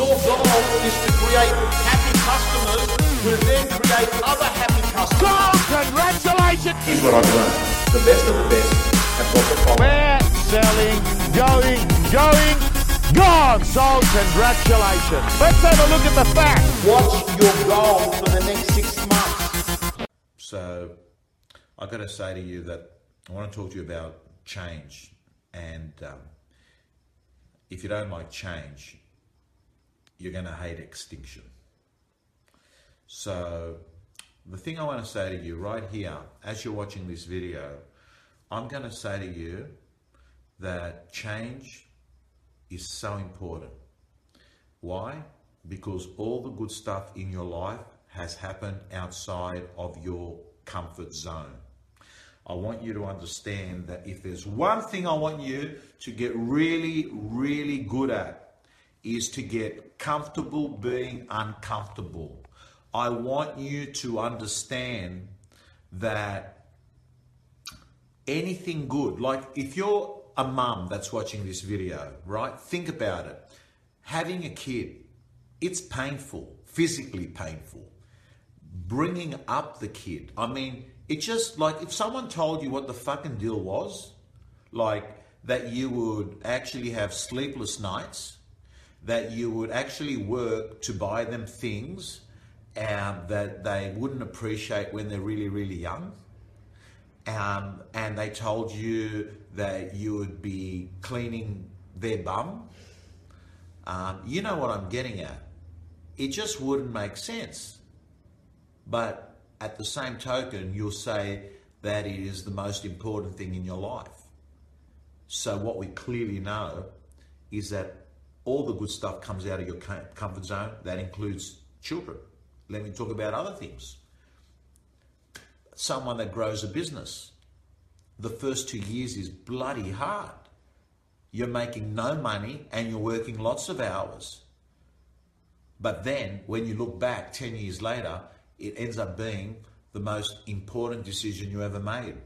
Your goal is to create happy customers who then create other happy customers. So congratulations! Here's what I've learned. The best of the best have got the following. We're selling, going, going, gone. So Congratulations. Let's have a look at the facts. What's your goal for the next six months? So I've got to say to you that I want to talk to you about change. And um, if you don't like change, you're going to hate extinction. So the thing I want to say to you right here, as you're watching this video, I'm going to say to you that change is so important. Why? Because all the good stuff in your life has happened outside of your comfort zone. I want you to understand that if there's one thing I want you to get really, really good at, is to get comfortable being uncomfortable. I want you to understand that anything good, like if you're a mum that's watching this video, right? Think about it. Having a kid, it's painful, physically painful. Bringing up the kid, I mean, it's just like if someone told you what the fucking deal was, like that you would actually have sleepless nights, that you would actually work to buy them things um, that they wouldn't appreciate when they're really, really young. Um, and they told you that you would be cleaning their bum. Um, you know what I'm getting at. It just wouldn't make sense. But at the same token, you'll say that it is the most important thing in your life. So, what we clearly know is that all the good stuff comes out of your comfort zone. That includes children. Let me talk about other things. Someone that grows a business, the first two years is bloody hard. You're making no money and you're working lots of hours. But then, when you look back 10 years later, it ends up being the most important decision you ever made.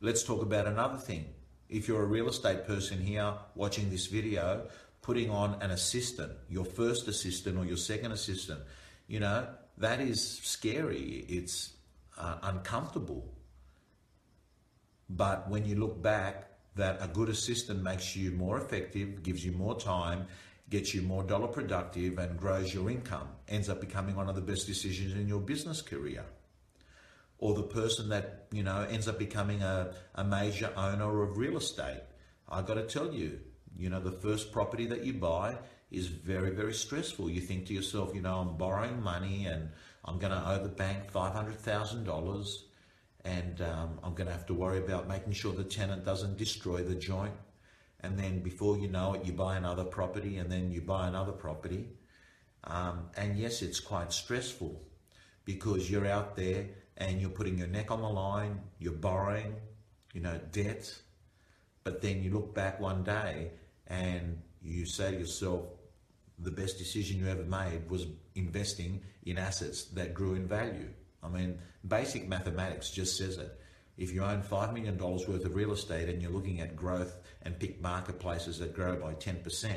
Let's talk about another thing. If you're a real estate person here watching this video, putting on an assistant, your first assistant or your second assistant, you know, that is scary. It's uh, uncomfortable. But when you look back, that a good assistant makes you more effective, gives you more time, gets you more dollar productive, and grows your income, ends up becoming one of the best decisions in your business career. Or the person that, you know, ends up becoming a, a major owner of real estate. I got to tell you, you know, the first property that you buy is very, very stressful. You think to yourself, you know, I'm borrowing money and I'm going to owe the bank $500,000 and um, I'm going to have to worry about making sure the tenant doesn't destroy the joint. And then before you know it, you buy another property and then you buy another property. Um, and yes, it's quite stressful because you're out there and you're putting your neck on the line, you're borrowing, you know, debt. But then you look back one day and you say to yourself, the best decision you ever made was investing in assets that grew in value. I mean, basic mathematics just says it. If you own $5 million worth of real estate and you're looking at growth and pick marketplaces that grow by 10%,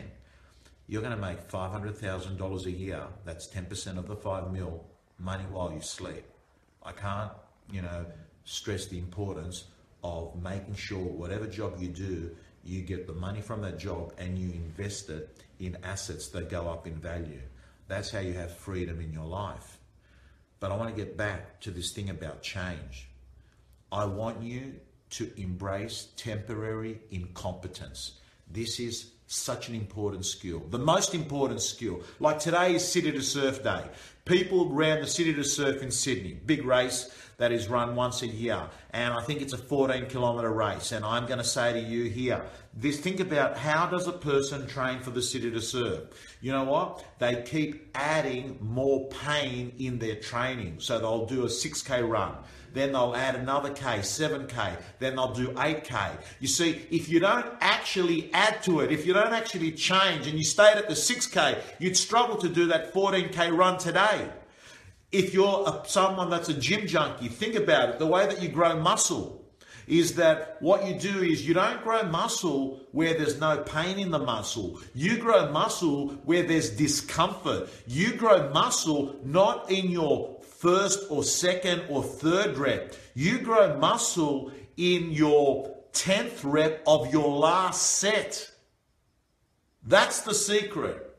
you're going to make $500,000 a year. That's 10% of the 5 mil money while you sleep. I can't, you know, stress the importance of making sure whatever job you do, you get the money from that job and you invest it in assets that go up in value. That's how you have freedom in your life. But I want to get back to this thing about change. I want you to embrace temporary incompetence. This is such an important skill. The most important skill. Like today is City to Surf Day. People ran the City to Surf in Sydney. Big race that is run once a year. And I think it's a 14 kilometre race. And I'm going to say to you here, this think about how does a person train for the City to Surf? You know what? They keep adding more pain in their training. So they'll do a 6K run then they'll add another K, 7K, then they'll do 8K. You see, if you don't actually add to it, if you don't actually change and you stayed at the 6K, you'd struggle to do that 14K run today. If you're a, someone that's a gym junkie, think about it the way that you grow muscle. is that what you do is you don't grow muscle where there's no pain in the muscle. You grow muscle where there's discomfort. You grow muscle not in your first or second or third rep. You grow muscle in your 10th rep of your last set. That's the secret.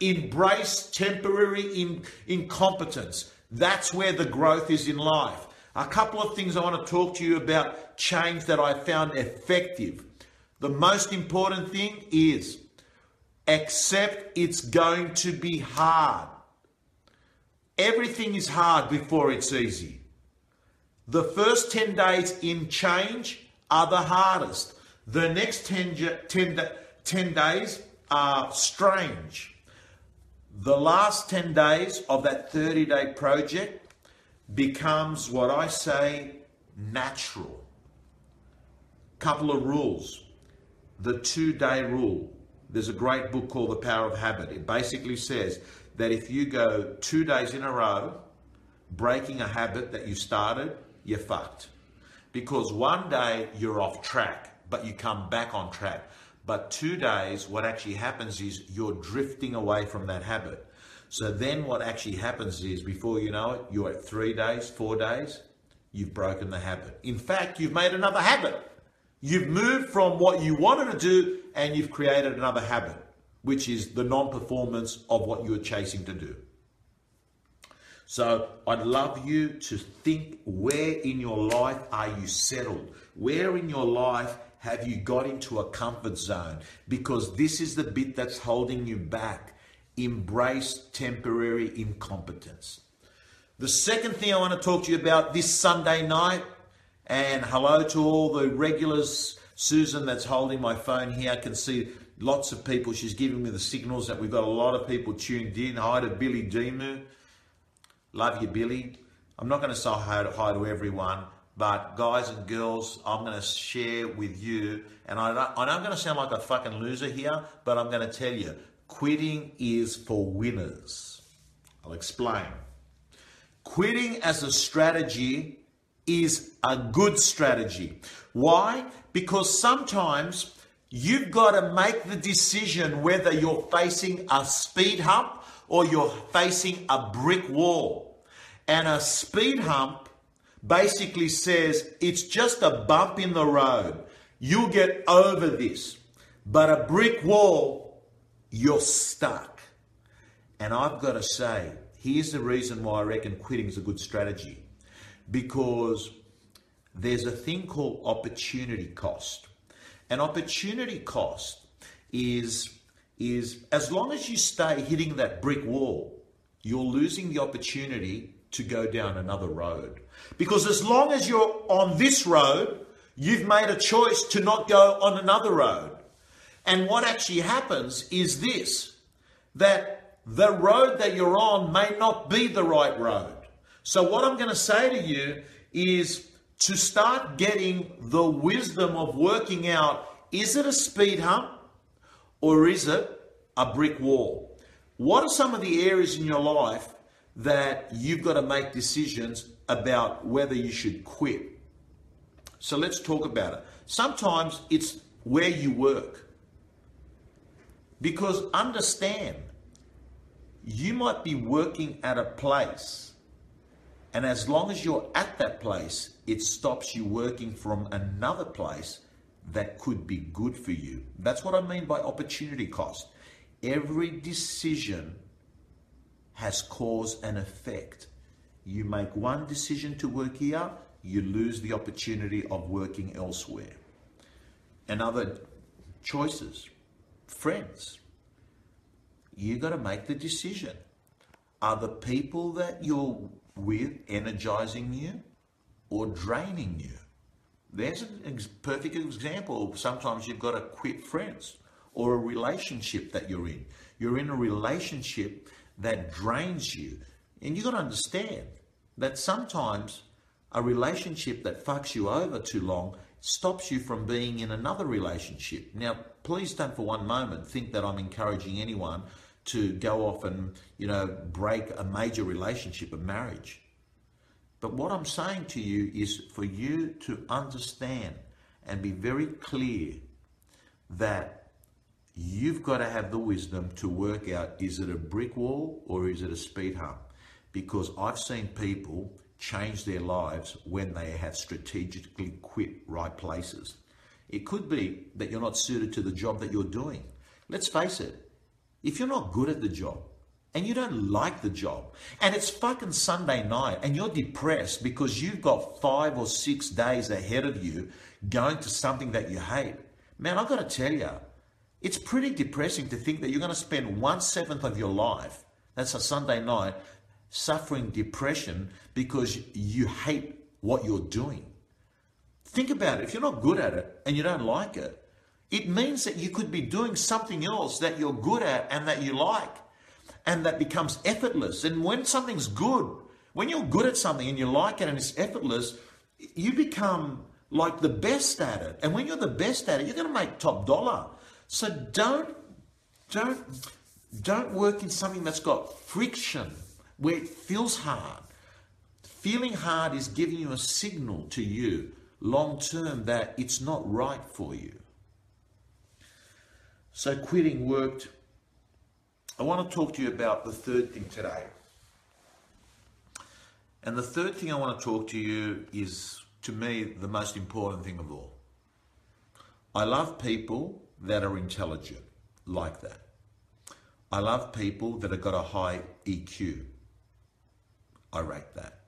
Embrace temporary in, incompetence. That's where the growth is in life. A couple of things I want to talk to you about change that I found effective. The most important thing is accept it's going to be hard. Everything is hard before it's easy. The first 10 days in change are the hardest. The next 10, 10, 10 days are strange. The last 10 days of that 30 day project becomes what I say natural. Couple of rules. The two day rule. There's a great book called The Power of Habit. It basically says that if you go two days in a row breaking a habit that you started, you're fucked. Because one day you're off track, but you come back on track. But two days, what actually happens is you're drifting away from that habit. So then what actually happens is before you know it, you're at three days, four days, you've broken the habit. In fact, you've made another habit. You've moved from what you wanted to do and you've created another habit which is the non performance of what you're chasing to do. So I'd love you to think where in your life are you settled? Where in your life have you got into a comfort zone? Because this is the bit that's holding you back. Embrace temporary incompetence. The second thing I want to talk to you about this Sunday night, and hello to all the regulars. Susan, that's holding my phone here, can see lots of people. She's giving me the signals that we've got a lot of people tuned in. Hi to Billy Demu. Love you, Billy. I'm not going to say hi to, hi to everyone, but guys and girls, I'm going to share with you. And I, I know I'm going to sound like a fucking loser here, but I'm going to tell you quitting is for winners. I'll explain. Quitting as a strategy is a good strategy. Why? Because sometimes You've got to make the decision whether you're facing a speed hump or you're facing a brick wall. And a speed hump basically says it's just a bump in the road. You'll get over this. But a brick wall, you're stuck. And I've got to say, here's the reason why I reckon quitting is a good strategy. Because there's a thing called opportunity cost. An opportunity cost is, is as long as you stay hitting that brick wall, you're losing the opportunity to go down another road. Because as long as you're on this road, you've made a choice to not go on another road. And what actually happens is this that the road that you're on may not be the right road. So, what I'm going to say to you is to start getting the wisdom of working out is it a speed hump or is it a brick wall? What are some of the areas in your life that you've got to make decisions about whether you should quit? So let's talk about it. Sometimes it's where you work. Because understand, you might be working at a place and as long as you're at that place, it stops you working from another place that could be good for you. That's what I mean by opportunity cost. Every decision has cause and effect. You make one decision to work here, you lose the opportunity of working elsewhere. And other choices, friends, you got to make the decision. Are the people that you're with energizing you or draining you. There's a perfect example. Sometimes you've got to quit friends or a relationship that you're in. You're in a relationship that drains you. And you've got to understand that sometimes a relationship that fucks you over too long stops you from being in another relationship. Now, please don't for one moment think that I'm encouraging anyone to go off and, you know, break a major relationship, a marriage. But what I'm saying to you is for you to understand and be very clear that you've got to have the wisdom to work out is it a brick wall or is it a speed hump? Because I've seen people change their lives when they have strategically quit right places. It could be that you're not suited to the job that you're doing. Let's face it, if you're not good at the job and you don't like the job and it's fucking Sunday night and you're depressed because you've got five or six days ahead of you going to something that you hate, man, I've got to tell you, it's pretty depressing to think that you're going to spend one seventh of your life, that's a Sunday night, suffering depression because you hate what you're doing. Think about it. If you're not good at it and you don't like it, it means that you could be doing something else that you're good at and that you like and that becomes effortless. And when something's good, when you're good at something and you like it and it's effortless, you become like the best at it. And when you're the best at it, you're going to make top dollar. So don't don't don't work in something that's got friction where it feels hard. Feeling hard is giving you a signal to you long term that it's not right for you. So quitting worked. I want to talk to you about the third thing today. And the third thing I want to talk to you is, to me, the most important thing of all. I love people that are intelligent, like that. I love people that have got a high EQ. I rate that.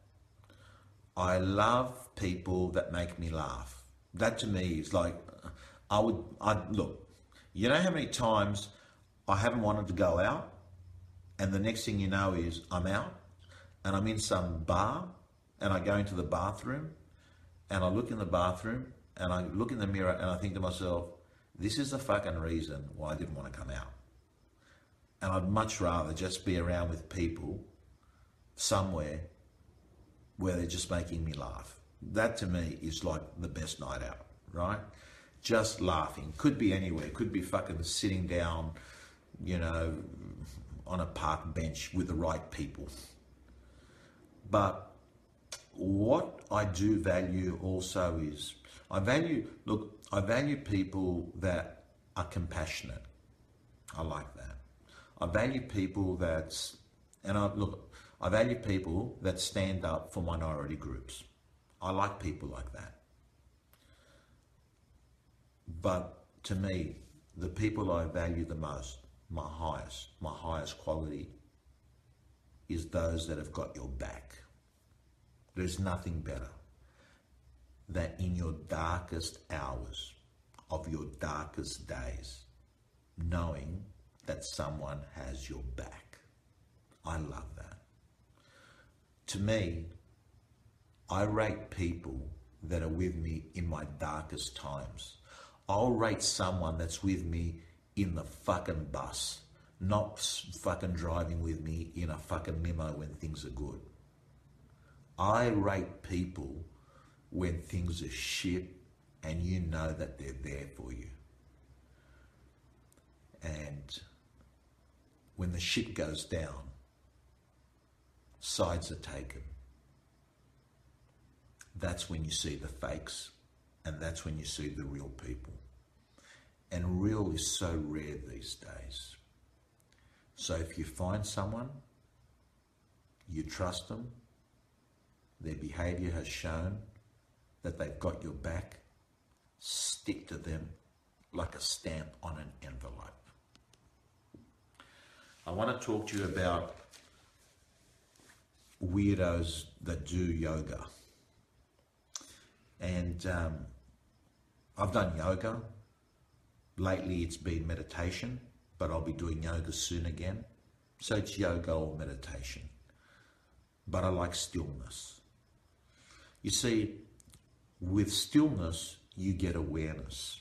I love people that make me laugh. That to me is like, I would, I look, you know how many times I haven't wanted to go out, and the next thing you know is I'm out, and I'm in some bar, and I go into the bathroom, and I look in the bathroom, and I look in the mirror, and I think to myself, this is the fucking reason why I didn't want to come out. And I'd much rather just be around with people somewhere where they're just making me laugh. That to me is like the best night out, right? Just laughing. Could be anywhere. Could be fucking sitting down, you know, on a park bench with the right people. But what I do value also is I value, look, I value people that are compassionate. I like that. I value people that's, and I look, I value people that stand up for minority groups. I like people like that. But to me, the people I value the most, my highest, my highest quality, is those that have got your back. There's nothing better than in your darkest hours of your darkest days, knowing that someone has your back. I love that. To me, I rate people that are with me in my darkest times. I'll rate someone that's with me in the fucking bus, not fucking driving with me in a fucking limo when things are good. I rate people when things are shit and you know that they're there for you. And when the shit goes down, sides are taken. That's when you see the fakes and that's when you see the real people. And real is so rare these days. So if you find someone, you trust them, their behavior has shown that they've got your back, stick to them like a stamp on an envelope. I want to talk to you about weirdos that do yoga. And um, I've done yoga. Lately, it's been meditation, but I'll be doing yoga soon again. So it's yoga or meditation. But I like stillness. You see, with stillness, you get awareness.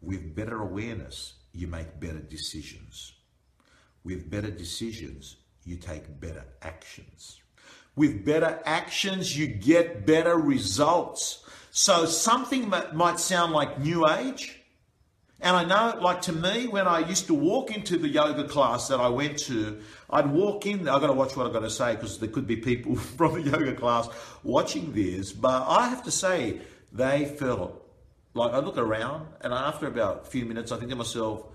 With better awareness, you make better decisions. With better decisions, you take better actions. With better actions, you get better results. So something that might sound like new age, And I know, like to me, when I used to walk into the yoga class that I went to, I'd walk in. I've got to watch what I've got to say because there could be people from the yoga class watching this. But I have to say, they felt like I look around, and after about a few minutes, I think to myself,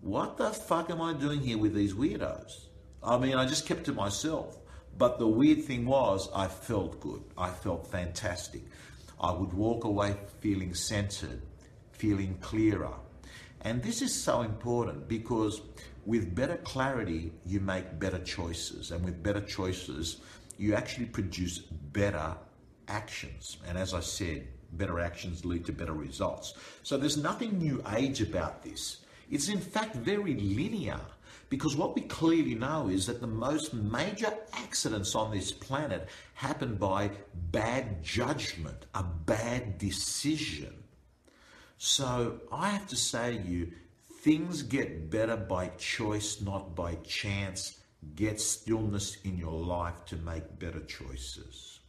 what the fuck am I doing here with these weirdos? I mean, I just kept to myself. But the weird thing was, I felt good. I felt fantastic. I would walk away feeling centered, feeling clearer. And this is so important because with better clarity, you make better choices. And with better choices, you actually produce better actions. And as I said, better actions lead to better results. So there's nothing new age about this. It's in fact very linear because what we clearly know is that the most major accidents on this planet happen by bad judgment, a bad decision. So I have to say to you, things get better by choice, not by chance. Get stillness in your life to make better choices.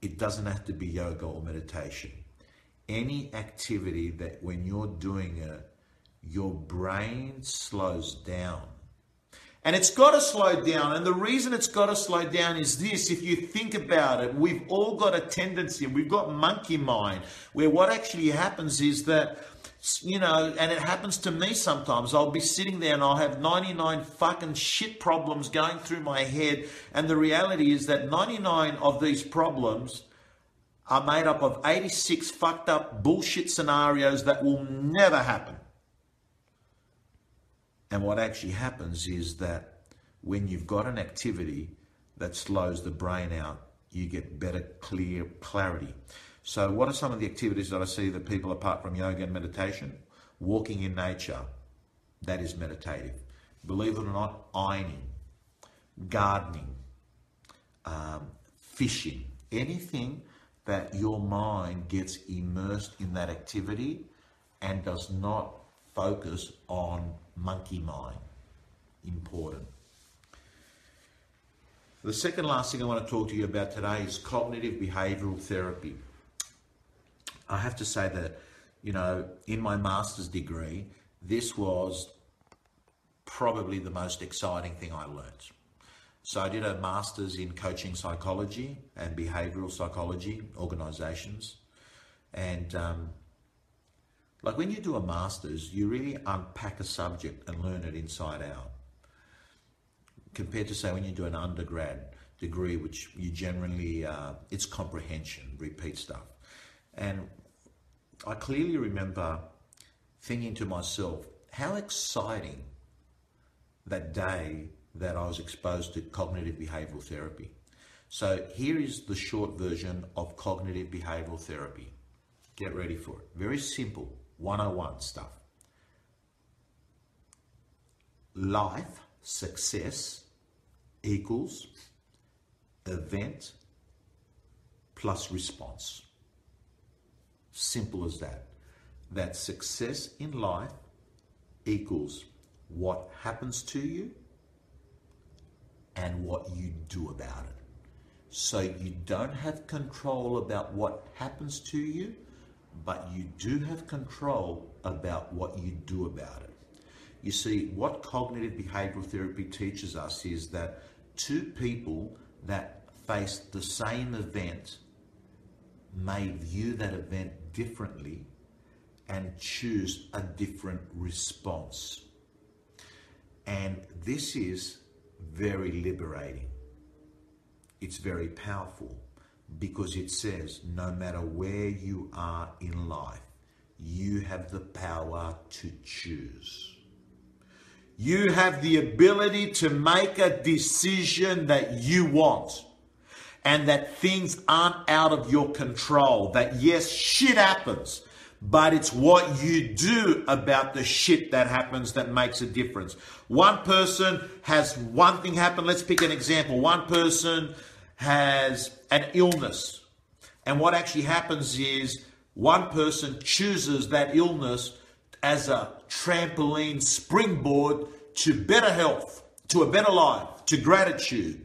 It doesn't have to be yoga or meditation. Any activity that when you're doing it, your brain slows down. And it's got to slow down. And the reason it's got to slow down is this if you think about it, we've all got a tendency, we've got monkey mind, where what actually happens is that, you know, and it happens to me sometimes. I'll be sitting there and I'll have 99 fucking shit problems going through my head. And the reality is that 99 of these problems are made up of 86 fucked up bullshit scenarios that will never happen. And what actually happens is that when you've got an activity that slows the brain out, you get better, clear clarity. So, what are some of the activities that I see that people, apart from yoga and meditation, walking in nature, that is meditative. Believe it or not, ironing, gardening, um, fishing, anything that your mind gets immersed in that activity and does not focus on monkey mind. Important. The second last thing I want to talk to you about today is cognitive behavioral therapy. I have to say that, you know, in my master's degree, this was probably the most exciting thing I learnt. So I did a master's in coaching psychology and behavioral psychology, organizations. And um, like when you do a master's, you really unpack a subject and learn it inside out. Compared to say when you do an undergrad degree, which you generally, uh, it's comprehension, repeat stuff. And I clearly remember thinking to myself, how exciting that day that I was exposed to cognitive behavioral therapy. So here is the short version of cognitive behavioral therapy. Get ready for it. Very simple. 101 stuff. Life success equals event plus response. Simple as that. That success in life equals what happens to you and what you do about it. So you don't have control about what happens to you but you do have control about what you do about it. You see, what cognitive behavioral therapy teaches us is that two people that face the same event may view that event differently and choose a different response. And this is very liberating. It's very powerful because it says no matter where you are in life, you have the power to choose. You have the ability to make a decision that you want and that things aren't out of your control. That yes, shit happens, but it's what you do about the shit that happens that makes a difference. One person has one thing happen. Let's pick an example. One person has an illness. And what actually happens is one person chooses that illness as a trampoline springboard to better health, to a better life, to gratitude,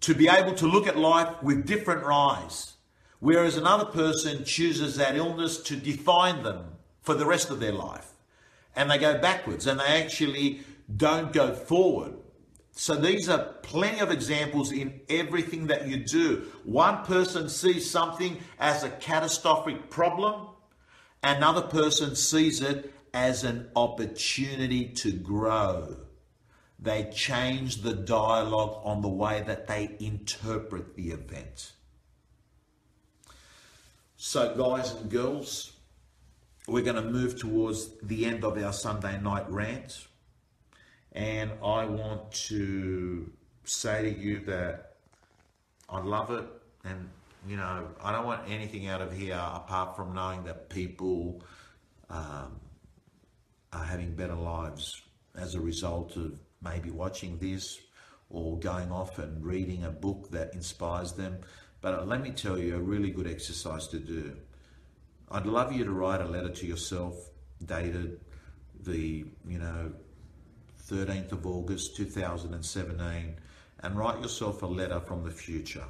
to be able to look at life with different eyes. Whereas another person chooses that illness to define them for the rest of their life. And they go backwards and they actually don't go forward. So these are plenty of examples in everything that you do. One person sees something as a catastrophic problem, another person sees it as an opportunity to grow. They change the dialogue on the way that they interpret the event. So, guys and girls, we're going to move towards the end of our Sunday night rant. And I want to say to you that I love it. And, you know, I don't want anything out of here apart from knowing that people um, are having better lives as a result of maybe watching this or going off and reading a book that inspires them. But let me tell you, a really good exercise to do. I'd love you to write a letter to yourself dated the, you know, 13th of August 2017 and write yourself a letter from the future.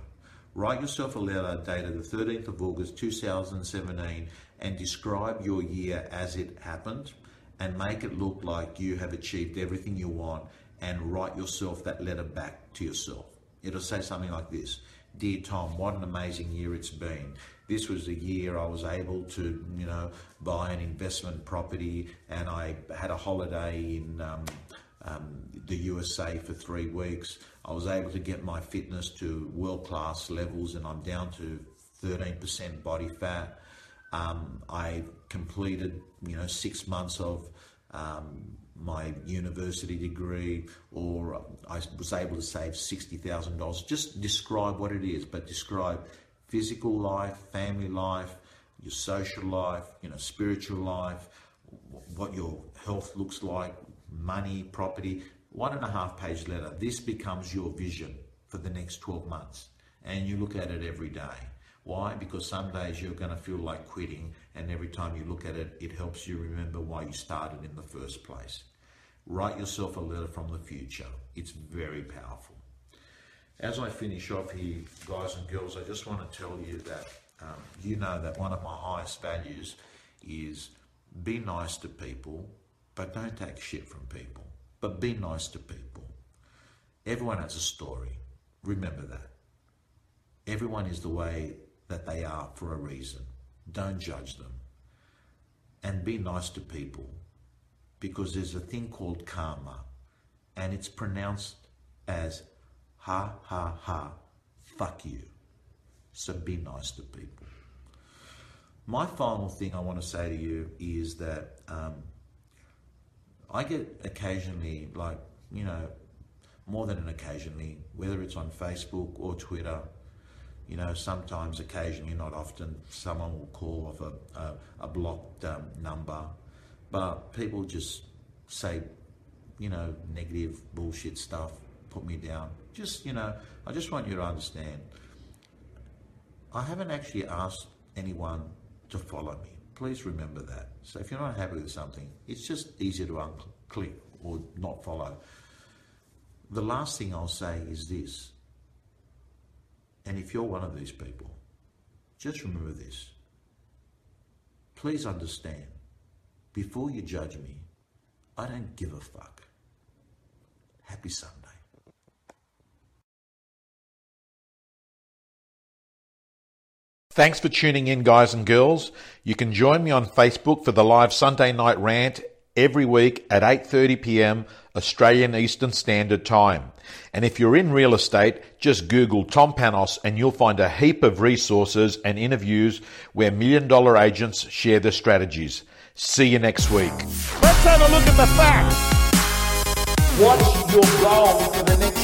Write yourself a letter dated the 13th of August 2017 and describe your year as it happened and make it look like you have achieved everything you want and write yourself that letter back to yourself. It'll say something like this Dear Tom, what an amazing year it's been. This was the year I was able to, you know, buy an investment property and I had a holiday in um, um, the USA for three weeks. I was able to get my fitness to world class levels and I'm down to 13% body fat. Um, I completed, you know, six months of um, my university degree, or I was able to save sixty thousand dollars. Just describe what it is, but describe physical life, family life, your social life, you know, spiritual life, what your health looks like, money, property. One and a half page letter. This becomes your vision for the next 12 months. And you look at it every day. Why? Because some days you're going to feel like quitting, and every time you look at it, it helps you remember why you started in the first place. Write yourself a letter from the future. It's very powerful. As I finish off here, guys and girls, I just want to tell you that um, you know that one of my highest values is be nice to people, but don't take shit from people. But be nice to people. Everyone has a story. Remember that. Everyone is the way that they are for a reason. Don't judge them. And be nice to people because there's a thing called karma and it's pronounced as ha ha ha, fuck you. So be nice to people. My final thing I want to say to you is that um, I get occasionally, like, you know, more than an occasionally, whether it's on Facebook or Twitter, you know, sometimes, occasionally, not often, someone will call off a, a, a blocked um, number, but people just say, you know, negative bullshit stuff, put me down. Just, you know, I just want you to understand. I haven't actually asked anyone to follow me. Please remember that. So if you're not happy with something, it's just easier to unclick or not follow. The last thing I'll say is this and if you're one of these people, just remember this. Please understand, before you judge me, I don't give a fuck. Happy Sunday. Thanks for tuning in, guys and girls. You can join me on Facebook for the live Sunday night rant every week at 8:30 p.m. Australian Eastern Standard Time. And if you're in real estate, just Google Tom Panos and you'll find a heap of resources and interviews where million dollar agents share their strategies. See you next week. Let's have a look at the facts. What's your goal for the